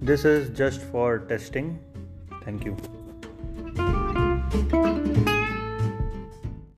this is just for testing. Thank you.